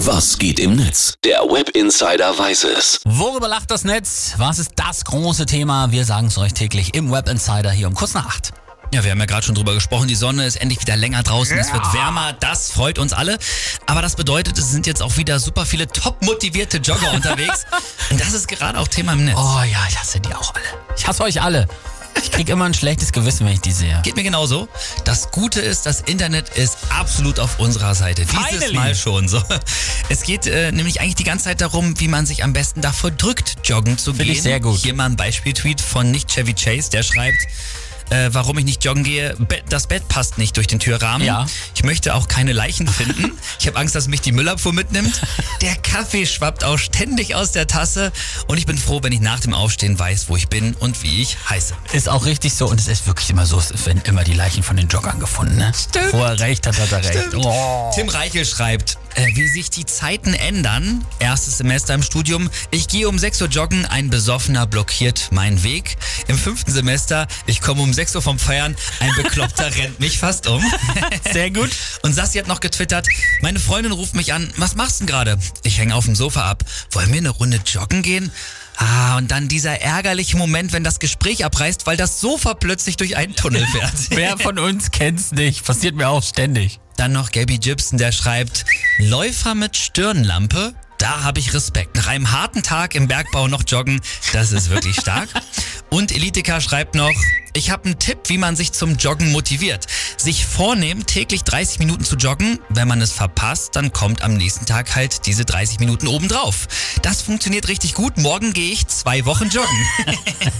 Was geht im Netz? Der Web Insider weiß es. Worüber lacht das Netz? Was ist das große Thema? Wir sagen es euch täglich im Web Insider hier um kurz nach acht. Ja, wir haben ja gerade schon drüber gesprochen, die Sonne ist endlich wieder länger draußen, es wird wärmer, das freut uns alle. Aber das bedeutet, es sind jetzt auch wieder super viele top motivierte Jogger unterwegs. Und das ist gerade auch Thema im Netz. Oh ja, ich hasse die auch alle. Ich hasse euch alle. Ich krieg immer ein schlechtes Gewissen, wenn ich die sehe. Geht mir genauso. Das Gute ist, das Internet ist absolut auf unserer Seite. Dieses Finally. Mal schon so. Es geht äh, nämlich eigentlich die ganze Zeit darum, wie man sich am besten davor drückt, joggen zu Finde gehen. ich sehr gut. Hier mal ein Beispieltweet von nicht Chevy Chase, der schreibt, äh, warum ich nicht joggen gehe. Be das Bett passt nicht durch den Türrahmen. Ja. Ich möchte auch keine Leichen finden. Ich habe Angst, dass mich die Müllabfuhr mitnimmt. Der Kaffee schwappt auch ständig aus der Tasse. Und ich bin froh, wenn ich nach dem Aufstehen weiß, wo ich bin und wie ich heiße. Ist auch richtig so und es ist wirklich immer so, es werden immer die Leichen von den Joggern gefunden, ne? Stimmt. Wo er recht hat, hat er recht. Oh. Tim Reichel schreibt, äh, wie sich die Zeiten ändern. Erstes Semester im Studium. Ich gehe um 6 Uhr joggen, ein Besoffener blockiert meinen Weg. Im fünften Semester, ich komme um 6 Uhr vom Feiern, ein Bekloppter rennt mich fast um. Sehr gut. Und Sassi hat noch getwittert, meine Freundin ruft mich an, was machst du denn gerade? Ich hänge auf dem Sofa ab. Wollen wir eine Runde joggen gehen? Ah, und dann dieser ärgerliche Moment, wenn das Gespräch abreißt, weil das Sofa plötzlich durch einen Tunnel fährt. Wer von uns kennt's nicht? Passiert mir auch ständig. Dann noch Gabby Gibson, der schreibt, Läufer mit Stirnlampe, da habe ich Respekt. Nach einem harten Tag im Bergbau noch joggen, das ist wirklich stark. Und Elitika schreibt noch, ich habe einen Tipp, wie man sich zum Joggen motiviert. Sich vornehmen, täglich 30 Minuten zu joggen. Wenn man es verpasst, dann kommt am nächsten Tag halt diese 30 Minuten obendrauf. Das funktioniert richtig gut. Morgen gehe ich zwei Wochen joggen.